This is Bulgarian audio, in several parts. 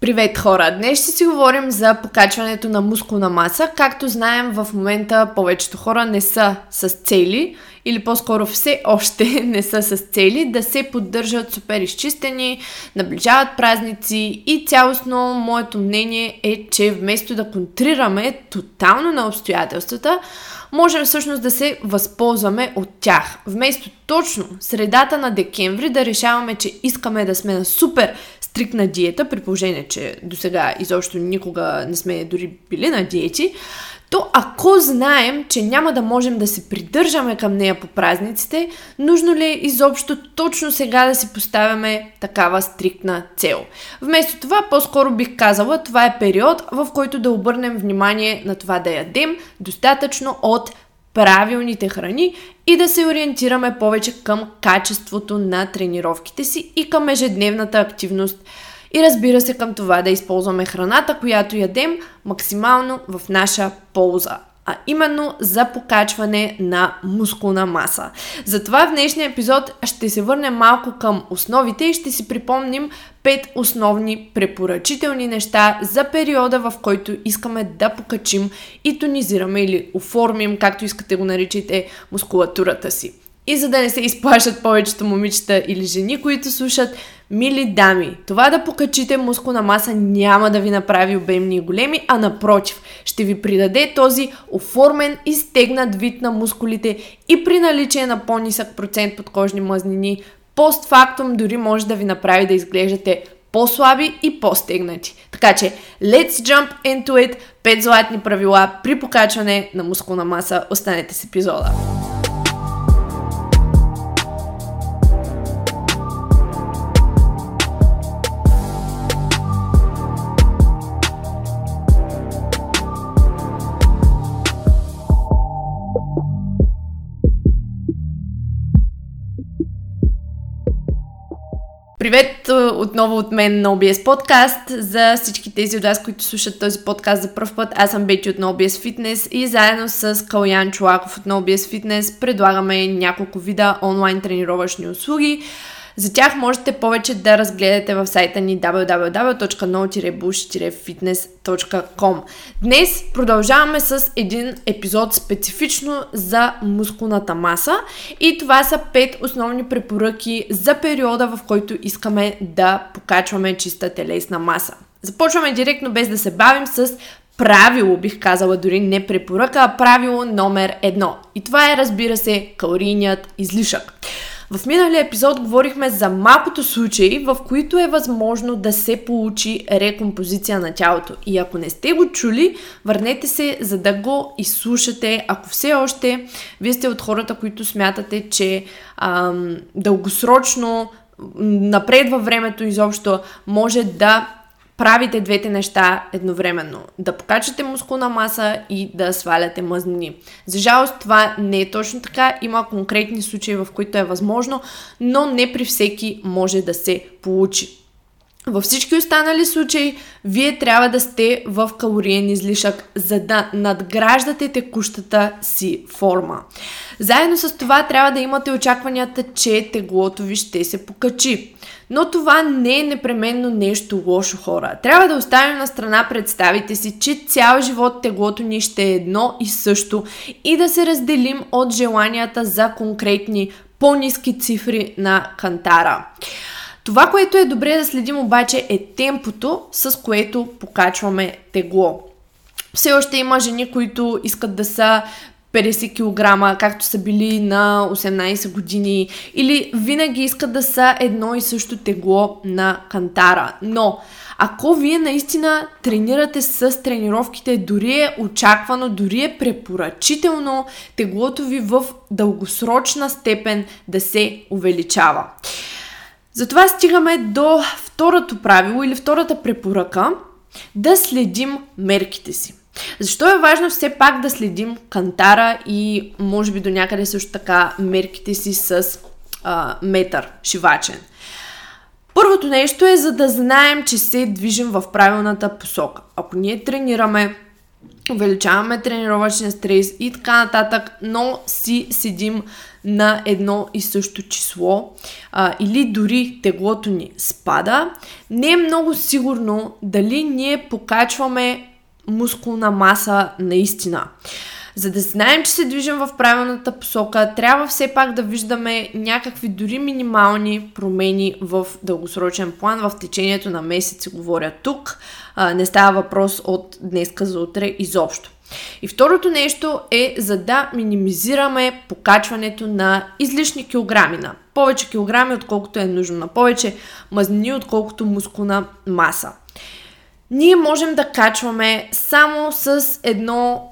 Привет хора! Днес ще си говорим за покачването на мускулна маса. Както знаем, в момента повечето хора не са с цели или по-скоро все още не са с цели да се поддържат супер изчистени, наближават празници и цялостно моето мнение е, че вместо да контрираме тотално на обстоятелствата, можем всъщност да се възползваме от тях. Вместо точно средата на декември да решаваме, че искаме да сме на супер стрикна диета, при положение, че до сега изобщо никога не сме дори били на диети, то ако знаем, че няма да можем да се придържаме към нея по празниците, нужно ли е изобщо точно сега да си поставяме такава стриктна цел? Вместо това, по-скоро бих казала, това е период, в който да обърнем внимание на това да ядем достатъчно от правилните храни и да се ориентираме повече към качеството на тренировките си и към ежедневната активност. И разбира се към това да използваме храната, която ядем максимално в наша полза а именно за покачване на мускулна маса. Затова в днешния епизод ще се върнем малко към основите и ще си припомним пет основни препоръчителни неща за периода, в който искаме да покачим и тонизираме или оформим, както искате го наричайте, мускулатурата си. И за да не се изплашат повечето момичета или жени, които слушат, мили дами, това да покачите мускулна маса няма да ви направи обемни и големи, а напротив, ще ви придаде този оформен и стегнат вид на мускулите и при наличие на по-нисък процент подкожни мазнини, постфактум дори може да ви направи да изглеждате по-слаби и по-стегнати. Така че, let's jump into it! 5 златни правила при покачване на мускулна маса. Останете с епизода! Привет отново от мен на OBS подкаст. За всички тези от вас, които слушат този подкаст за първ път, аз съм Бети от OBS Fitness и заедно с Калян Чулаков от OBS Fitness предлагаме няколко вида онлайн тренировъчни услуги. За тях можете повече да разгледате в сайта ни www.no-bush-fitness.com Днес продължаваме с един епизод специфично за мускулната маса и това са пет основни препоръки за периода, в който искаме да покачваме чиста телесна маса. Започваме директно без да се бавим с правило, бих казала дори не препоръка, а правило номер едно. И това е, разбира се, калорийният излишък. В миналия епизод говорихме за малкото случаи, в които е възможно да се получи рекомпозиция на тялото. И ако не сте го чули, върнете се, за да го изслушате. Ако все още вие сте от хората, които смятате, че ам, дългосрочно напред във времето изобщо може да правите двете неща едновременно. Да покачате мускулна маса и да сваляте мъзнини. За жалост това не е точно така. Има конкретни случаи, в които е възможно, но не при всеки може да се получи. Във всички останали случаи, вие трябва да сте в калориен излишък, за да надграждате текущата си форма. Заедно с това трябва да имате очакванията, че теглото ви ще се покачи. Но това не е непременно нещо лошо хора. Трябва да оставим на страна представите си, че цял живот теглото ни ще е едно и също и да се разделим от желанията за конкретни по-низки цифри на кантара. Това, което е добре да следим обаче е темпото, с което покачваме тегло. Все още има жени, които искат да са 50 кг, както са били на 18 години, или винаги искат да са едно и също тегло на кантара. Но, ако вие наистина тренирате с тренировките, дори е очаквано, дори е препоръчително теглото ви в дългосрочна степен да се увеличава. Затова стигаме до второто правило или втората препоръка да следим мерките си. Защо е важно все пак да следим кантара и може би до някъде също така мерките си с а, метър шивачен? Първото нещо е за да знаем, че се движим в правилната посока. Ако ние тренираме, увеличаваме тренировъчен стрес и така нататък, но си седим на едно и също число а, или дори теглото ни спада, не е много сигурно дали ние покачваме мускулна маса наистина. За да знаем, че се движим в правилната посока, трябва все пак да виждаме някакви дори минимални промени в дългосрочен план, в течението на месеци, говоря тук. А, не става въпрос от днеска за утре изобщо. И второто нещо е за да минимизираме покачването на излишни килограми, на повече килограми, отколкото е нужно, на повече мазнини, отколкото мускулна маса. Ние можем да качваме само с едно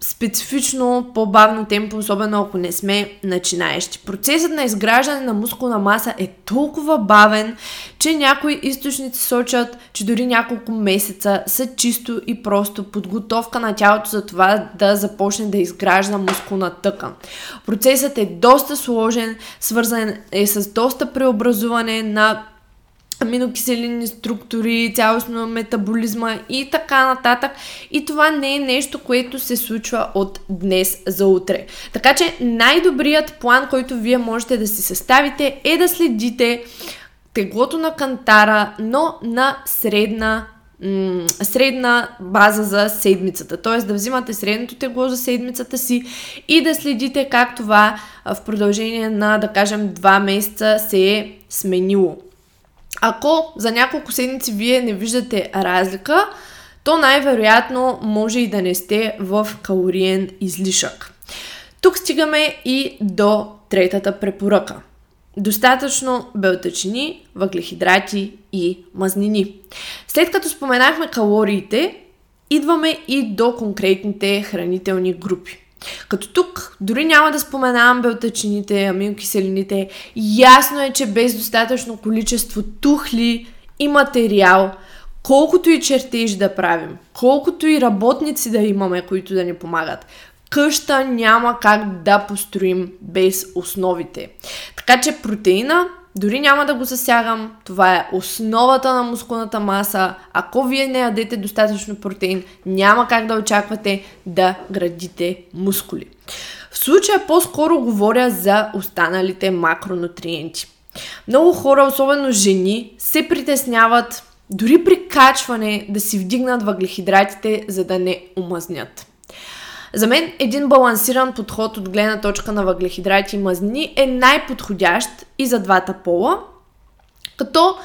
специфично по-бавно темпо, особено ако не сме начинаещи. Процесът на изграждане на мускулна маса е толкова бавен, че някои източници сочат, че дори няколко месеца са чисто и просто подготовка на тялото за това да започне да изгражда мускулна тъкан. Процесът е доста сложен, свързан е с доста преобразуване на аминокиселини структури, цялостно метаболизма и така нататък. И това не е нещо, което се случва от днес за утре. Така че най-добрият план, който вие можете да си съставите е да следите теглото на кантара, но на средна средна база за седмицата. Т.е. да взимате средното тегло за седмицата си и да следите как това в продължение на, да кажем, 2 месеца се е сменило. Ако за няколко седмици вие не виждате разлика, то най-вероятно може и да не сте в калориен излишък. Тук стигаме и до третата препоръка. Достатъчно белтъчини, въглехидрати и мазнини. След като споменахме калориите, идваме и до конкретните хранителни групи. Като тук дори няма да споменавам белтъчините, аминокиселините, ясно е, че без достатъчно количество тухли и материал, колкото и чертеж да правим, колкото и работници да имаме, които да ни помагат, къща няма как да построим без основите. Така че протеина дори няма да го засягам. Това е основата на мускулната маса. Ако вие не ядете достатъчно протеин, няма как да очаквате да градите мускули. В случая по-скоро говоря за останалите макронутриенти. Много хора, особено жени, се притесняват дори при качване да си вдигнат въглехидратите, за да не омазнят. За мен един балансиран подход от гледна точка на въглехидрати и мазнини е най-подходящ и за двата пола, като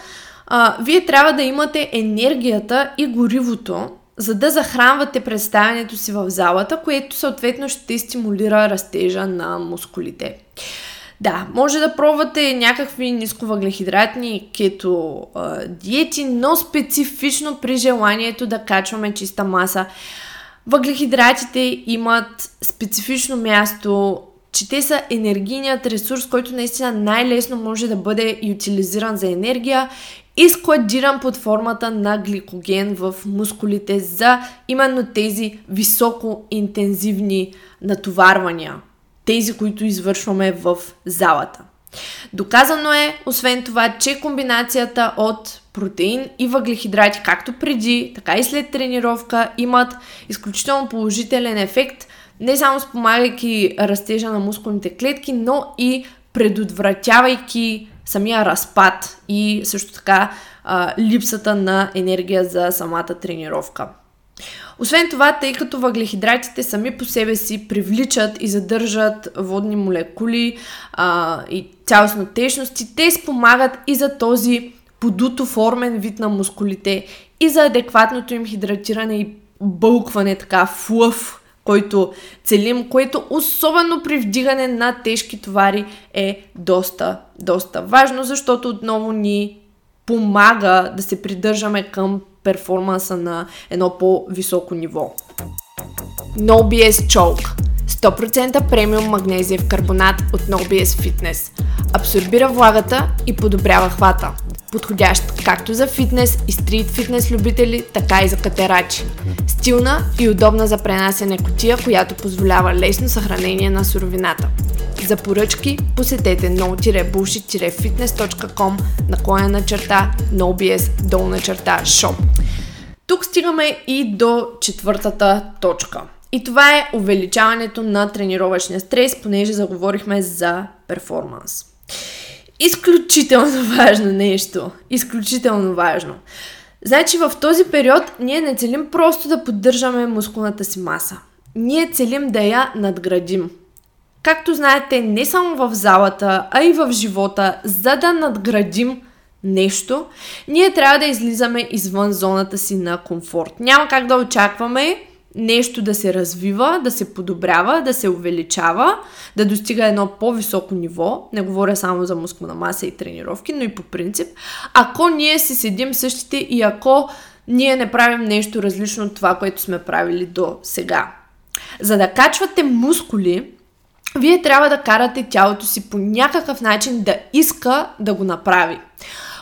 а, вие трябва да имате енергията и горивото, за да захранвате представянето си в залата, което съответно ще стимулира растежа на мускулите. Да, може да пробвате някакви нисковъглехидратни кето а, диети, но специфично при желанието да качваме чиста маса. Въглехидратите имат специфично място, че те са енергийният ресурс, който наистина най-лесно може да бъде утилизиран за енергия и складиран под формата на гликоген в мускулите за именно тези високо интензивни натоварвания, тези, които извършваме в залата. Доказано е, освен това, че комбинацията от протеин и въглехидрати, както преди, така и след тренировка, имат изключително положителен ефект, не само спомагайки растежа на мускулните клетки, но и предотвратявайки самия разпад и също така а, липсата на енергия за самата тренировка. Освен това, тъй като въглехидратите сами по себе си привличат и задържат водни молекули а, и цялостно течности, те спомагат и за този подуто формен вид на мускулите и за адекватното им хидратиране и бълкване, така флъв, който целим, което особено при вдигане на тежки товари е доста, доста важно, защото отново ни помага да се придържаме към перформанса на едно по-високо ниво. No BS Choke 100% премиум магнезиев карбонат от NoBS Fitness. Абсорбира влагата и подобрява хвата. Подходящ както за фитнес и стрит фитнес любители, така и за катерачи. Стилна и удобна за пренасене котия, която позволява лесно съхранение на суровината. За поръчки посетете no-bullshit-fitness.com наклоня на черта NoBS долна черта shop. Тук стигаме и до четвъртата точка. И това е увеличаването на тренировъчния стрес, понеже заговорихме за перформанс. Изключително важно нещо. Изключително важно. Значи в този период ние не целим просто да поддържаме мускулната си маса. Ние целим да я надградим. Както знаете, не само в залата, а и в живота, за да надградим нещо, ние трябва да излизаме извън зоната си на комфорт. Няма как да очакваме нещо да се развива, да се подобрява, да се увеличава, да достига едно по-високо ниво, не говоря само за мускулна маса и тренировки, но и по принцип, ако ние си седим същите и ако ние не правим нещо различно от това, което сме правили до сега. За да качвате мускули, вие трябва да карате тялото си по някакъв начин да иска да го направи.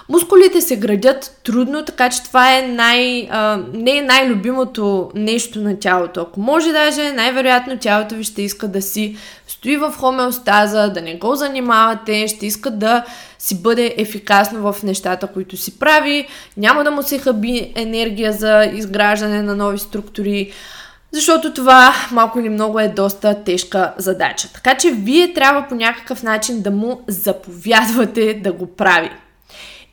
Мускулите се градят трудно, така че това е най, а, не е най-любимото нещо на тялото. Ако може даже, най-вероятно тялото ви ще иска да си стои в хомеостаза, да не го занимавате, ще иска да си бъде ефикасно в нещата, които си прави, няма да му се хаби енергия за изграждане на нови структури, защото това малко или много е доста тежка задача. Така че вие трябва по някакъв начин да му заповядвате да го прави.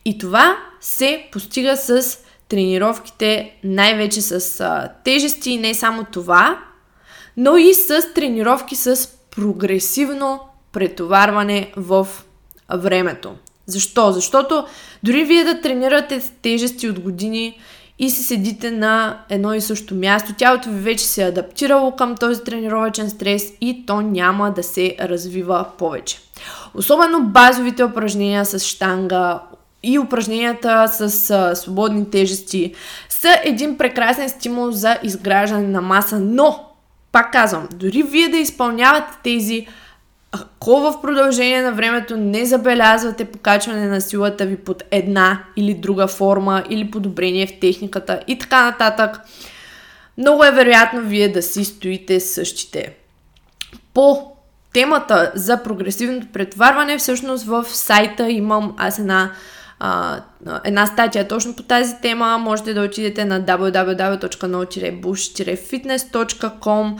И това се постига с тренировките, най-вече с а, тежести и не само това, но и с тренировки с прогресивно претоварване в времето. Защо? Защото дори вие да тренирате тежести от години и си седите на едно и също място, тялото ви вече се е адаптирало към този тренировачен стрес и то няма да се развива повече. Особено базовите упражнения с штанга, и упражненията с а, свободни тежести са един прекрасен стимул за изграждане на маса, но, пак казвам, дори вие да изпълнявате тези ако в продължение на времето не забелязвате покачване на силата ви под една или друга форма или подобрение в техниката и така нататък, много е вероятно вие да си стоите същите. По темата за прогресивното претоварване, всъщност в сайта имам аз една а, една статия точно по тази тема. Можете да отидете на www.no-bush-fitness.com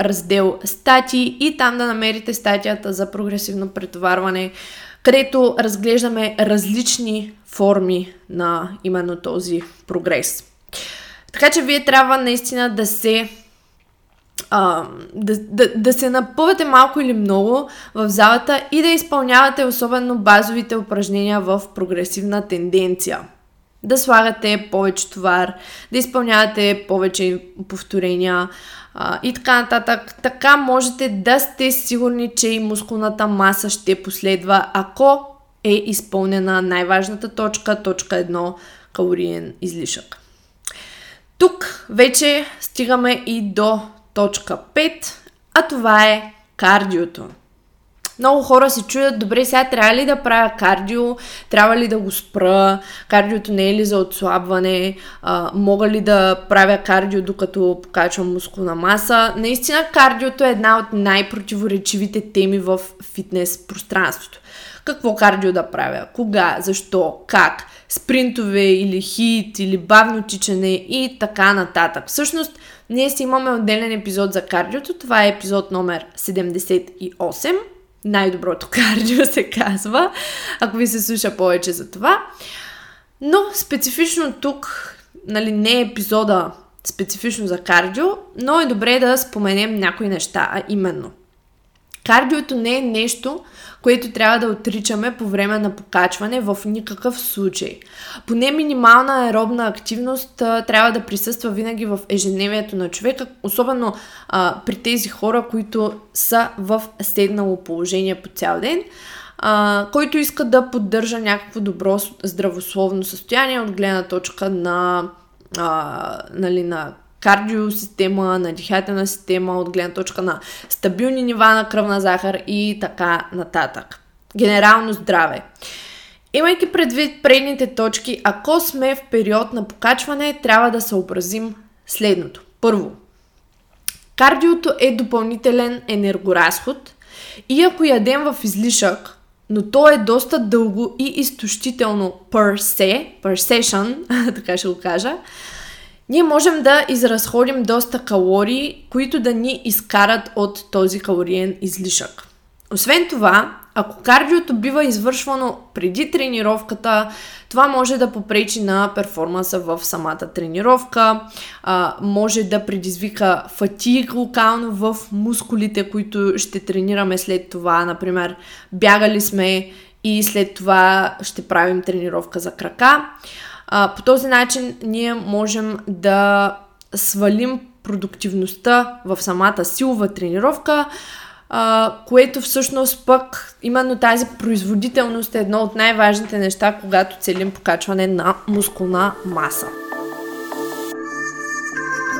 раздел статии и там да намерите статията за прогресивно претоварване, където разглеждаме различни форми на именно този прогрес. Така че вие трябва наистина да се а, да, да, да се напъвате малко или много в залата и да изпълнявате особено базовите упражнения в прогресивна тенденция. Да слагате повече товар, да изпълнявате повече повторения а, и така нататък. Така можете да сте сигурни, че и мускулната маса ще последва, ако е изпълнена най-важната точка, точка 1, калориен излишък. Тук вече стигаме и до Точка 5, а това е кардиото. Много хора се чуят, добре, сега трябва ли да правя кардио, трябва ли да го спра, кардиото не е ли за отслабване, а, мога ли да правя кардио докато покачвам мускулна маса. Наистина кардиото е една от най-противоречивите теми в фитнес пространството. Какво кардио да правя, кога, защо, как, спринтове или хит или бавно тичане и така нататък. Всъщност, ние си имаме отделен епизод за кардиото. Това е епизод номер 78. Най-доброто кардио се казва, ако ви се слуша повече за това. Но специфично тук, нали, не е епизода специфично за кардио, но е добре да споменем някои неща, а именно. Кардиото не е нещо, което трябва да отричаме по време на покачване в никакъв случай. Поне минимална аеробна активност а, трябва да присъства винаги в ежедневието на човека, особено а, при тези хора, които са в седнало положение по цял ден. А, който иска да поддържа някакво добро здравословно състояние от гледна точка на, а, нали, на кардиосистема, на дихателна система, от гледна точка на стабилни нива на кръвна захар и така нататък. Генерално здраве. Имайки предвид предните точки, ако сме в период на покачване, трябва да съобразим следното. Първо, кардиото е допълнителен енергоразход и ако ядем в излишък, но то е доста дълго и изтощително per se, per session, така ще го кажа, ние можем да изразходим доста калории, които да ни изкарат от този калориен излишък. Освен това, ако кардиото бива извършвано преди тренировката, това може да попречи на перформанса в самата тренировка, а, може да предизвика фатиг локално в мускулите, които ще тренираме след това. Например, бягали сме и след това ще правим тренировка за крака. А, по този начин ние можем да свалим продуктивността в самата силова тренировка, а, което всъщност пък именно тази производителност е едно от най-важните неща, когато целим покачване на мускулна маса.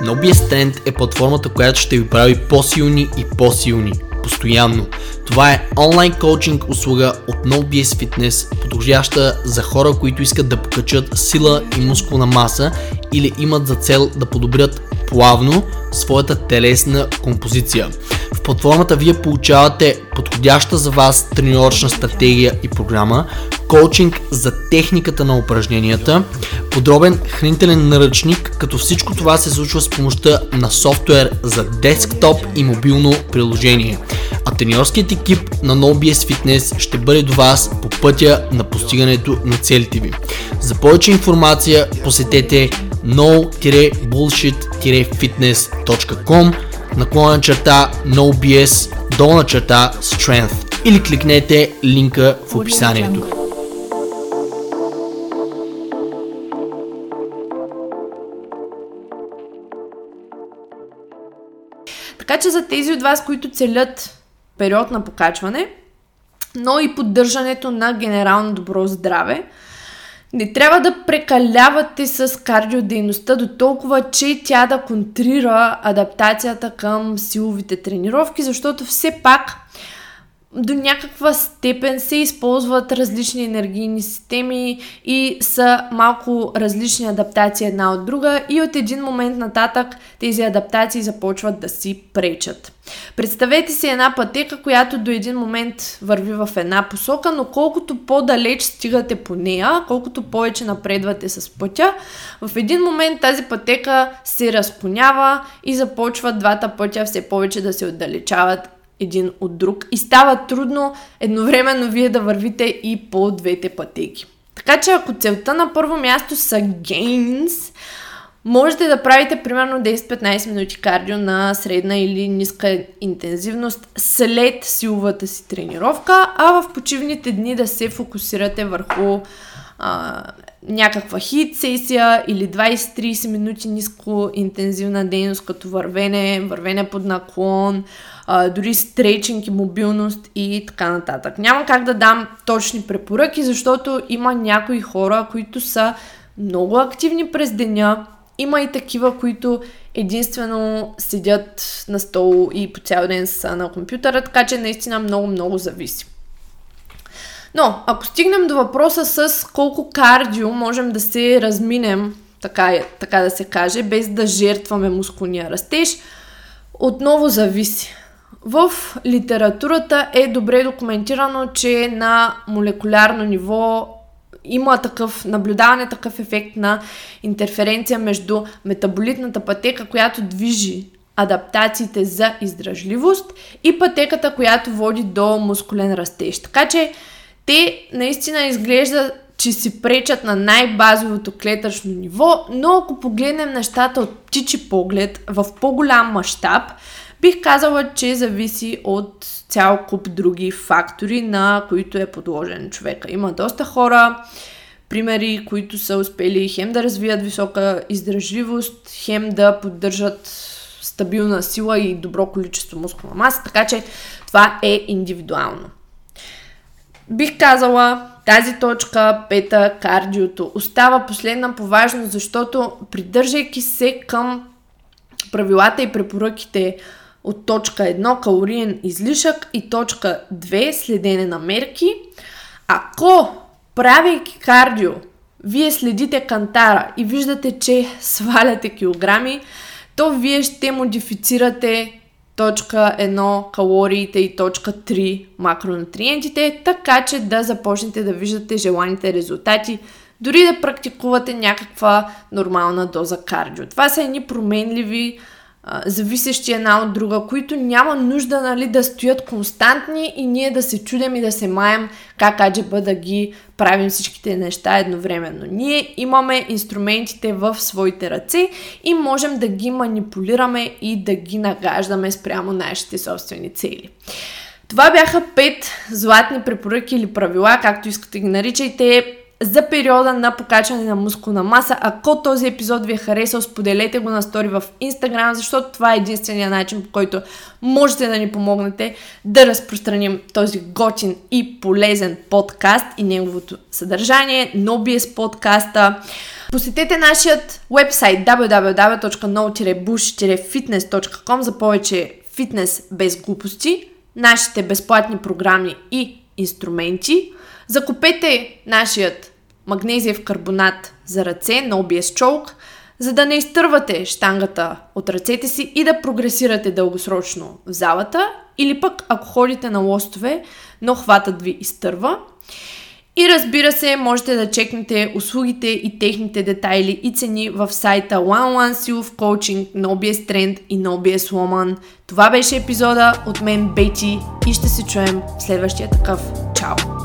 NoBS Strength е платформата, която ще ви прави по-силни и по-силни постоянно. Това е онлайн коучинг услуга от NoBS Fitness, подходяща за хора, които искат да покачат сила и мускулна маса или имат за цел да подобрят плавно своята телесна композиция. В платформата вие получавате подходяща за вас тренировъчна стратегия и програма, коучинг за техниката на упражненията, подробен хранителен наръчник, като всичко това се случва с помощта на софтуер за десктоп и мобилно приложение. А треньорският екип на NoBS Fitness ще бъде до вас по пътя на постигането на целите ви. За повече информация посетете no-bullshit-fitness.com наклона черта NoBS долна черта Strength или кликнете линка в описанието. Така че за тези от вас, които целят период на покачване, но и поддържането на генерално добро здраве, не трябва да прекалявате с кардиодейността до толкова, че тя да контрира адаптацията към силовите тренировки, защото все пак до някаква степен се използват различни енергийни системи и са малко различни адаптации една от друга и от един момент нататък тези адаптации започват да си пречат. Представете си една пътека, която до един момент върви в една посока, но колкото по-далеч стигате по нея, колкото повече напредвате с пътя, в един момент тази пътека се разклонява и започват двата пътя все повече да се отдалечават един от друг и става трудно едновременно вие да вървите и по двете пътеки. Така че ако целта на първо място са gains, можете да правите примерно 10-15 минути кардио на средна или ниска интензивност след силовата си тренировка, а в почивните дни да се фокусирате върху а, някаква хит сесия или 20-30 минути ниско интензивна дейност, като вървене, вървене под наклон, дори стрейчинг и мобилност и така нататък. Няма как да дам точни препоръки, защото има някои хора, които са много активни през деня, има и такива, които единствено седят на стол и по цял ден са на компютъра, така че наистина много-много зависи. Но, ако стигнем до въпроса с колко кардио можем да се разминем, така, така да се каже, без да жертваме мускулния растеж, отново зависи. В литературата е добре документирано, че на молекулярно ниво има такъв, наблюдаване такъв ефект на интерференция между метаболитната пътека, която движи адаптациите за издръжливост и пътеката, която води до мускулен растеж. Така че те наистина изглежда, че си пречат на най-базовото клетъчно ниво, но ако погледнем нещата от птичи поглед в по-голям мащаб, бих казала, че зависи от цял куп други фактори, на които е подложен човека. Има доста хора, примери, които са успели хем да развият висока издръжливост, хем да поддържат стабилна сила и добро количество мускулна маса, така че това е индивидуално. Бих казала, тази точка, пета, кардиото, остава последна по важност, защото придържайки се към правилата и препоръките от точка 1 калориен излишък и точка 2 следене на мерки, ако правейки кардио, вие следите кантара и виждате, че сваляте килограми, то вие ще модифицирате точка 1 калориите и точка 3 макронутриентите, така че да започнете да виждате желаните резултати дори да практикувате някаква нормална доза кардио. Това са едни променливи зависещи една от друга, които няма нужда нали, да стоят константни и ние да се чудим и да се маем как аджеба да ги правим всичките неща едновременно. Ние имаме инструментите в своите ръце и можем да ги манипулираме и да ги нагаждаме спрямо нашите собствени цели. Това бяха пет златни препоръки или правила, както искате ги наричайте за периода на покачване на мускулна маса. Ако този епизод ви е харесал, споделете го на стори в Instagram, защото това е единствения начин, по който можете да ни помогнете да разпространим този готин и полезен подкаст и неговото съдържание, NoBS подкаста. Посетете нашият вебсайт www.no-bush-fitness.com за повече фитнес без глупости, нашите безплатни програми и инструменти – Закупете нашият магнезиев карбонат за ръце, на OBS Choke, за да не изтървате штангата от ръцете си и да прогресирате дългосрочно в залата, или пък ако ходите на лостове, но хватът ви изтърва. И разбира се, можете да чекнете услугите и техните детайли и цени в сайта One One Silf Coaching, OBS Trend и OBS Woman. Това беше епизода от мен Бети и ще се чуем в следващия такъв. Чао!